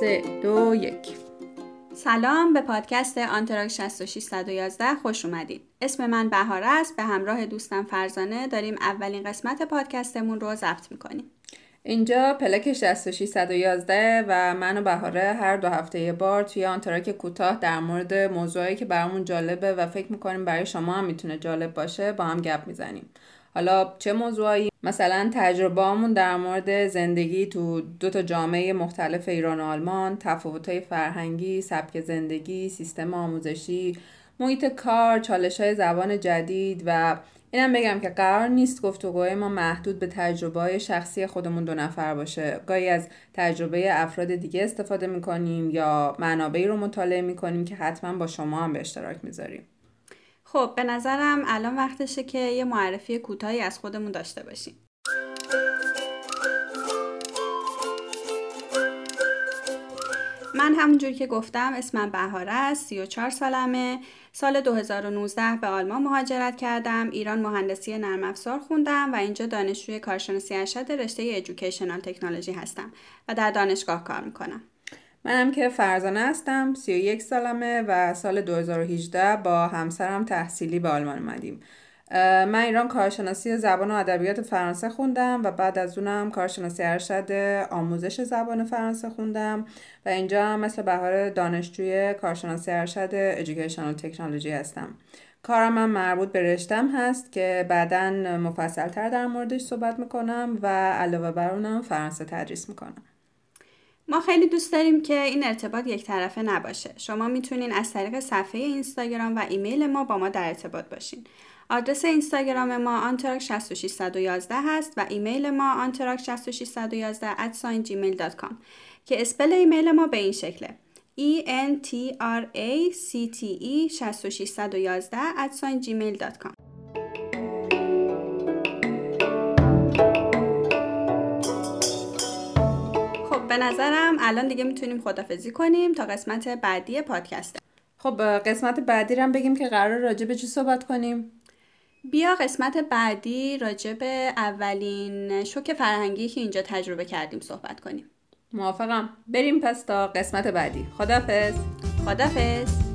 سه دو یک سلام به پادکست آنتراک 6611 خوش اومدید. اسم من بهاره است. به همراه دوستم فرزانه داریم اولین قسمت پادکستمون رو ضبط می‌کنیم. اینجا پلک 6611 و من و بهاره هر دو هفته یه بار توی آنتراک کوتاه در مورد موضوعی که برامون جالبه و فکر می‌کنیم برای شما هم می‌تونه جالب باشه با هم گپ می‌زنیم. حالا چه موضوعی؟ مثلا تجربه در مورد زندگی تو دو تا جامعه مختلف ایران و آلمان تفاوت‌های فرهنگی سبک زندگی سیستم آموزشی محیط کار چالش های زبان جدید و اینم بگم که قرار نیست گفتگوهای ما محدود به تجربه های شخصی خودمون دو نفر باشه. گاهی از تجربه افراد دیگه استفاده می‌کنیم یا منابعی رو مطالعه می‌کنیم که حتما با شما هم به اشتراک می‌ذاریم. خب به نظرم الان وقتشه که یه معرفی کوتاهی از خودمون داشته باشیم. من همونجور که گفتم اسمم بهاره است 34 سالمه. سال 2019 به آلمان مهاجرت کردم. ایران مهندسی نرم افزار خوندم و اینجا دانشجوی کارشناسی ارشد رشته ایژوکیشنال تکنولوژی هستم و در دانشگاه کار می‌کنم. منم که فرزانه هستم 31 سالمه و سال 2018 با همسرم تحصیلی به آلمان اومدیم. من ایران کارشناسی زبان و ادبیات فرانسه خوندم و بعد از اونم کارشناسی ارشد آموزش زبان فرانسه خوندم و اینجا هم مثل بهار دانشجوی کارشناسی ارشد educational technology هستم. کارم هم مربوط به رشتم هست که بعدا مفصلتر در موردش صحبت می‌کنم و علاوه بر اونم فرانسه تدریس می‌کنم. ما خیلی دوست داریم که این ارتباط یک طرفه نباشه. شما می‌تونین از طریق صفحه اینستاگرام و ایمیل ما با ما در ارتباط باشین. آدرس اینستاگرام ما آنتراک 6611 هست و ایمیل ما آنتراک 6611 at gmail.com که اسپل ایمیل ما به این شکله e n t r a c t e 6611 at gmail.com به نظرم الان دیگه می‌تونیم خدافزی کنیم تا قسمت بعدی پادکست. خب قسمت بعدی رو هم بگیم که قرار راجع به چی صحبت کنیم؟ بیا قسمت بعدی راجع به اولین شوک فرهنگی که اینجا تجربه کردیم صحبت کنیم. موافقم. بریم پس تا قسمت بعدی. خدافز خدافز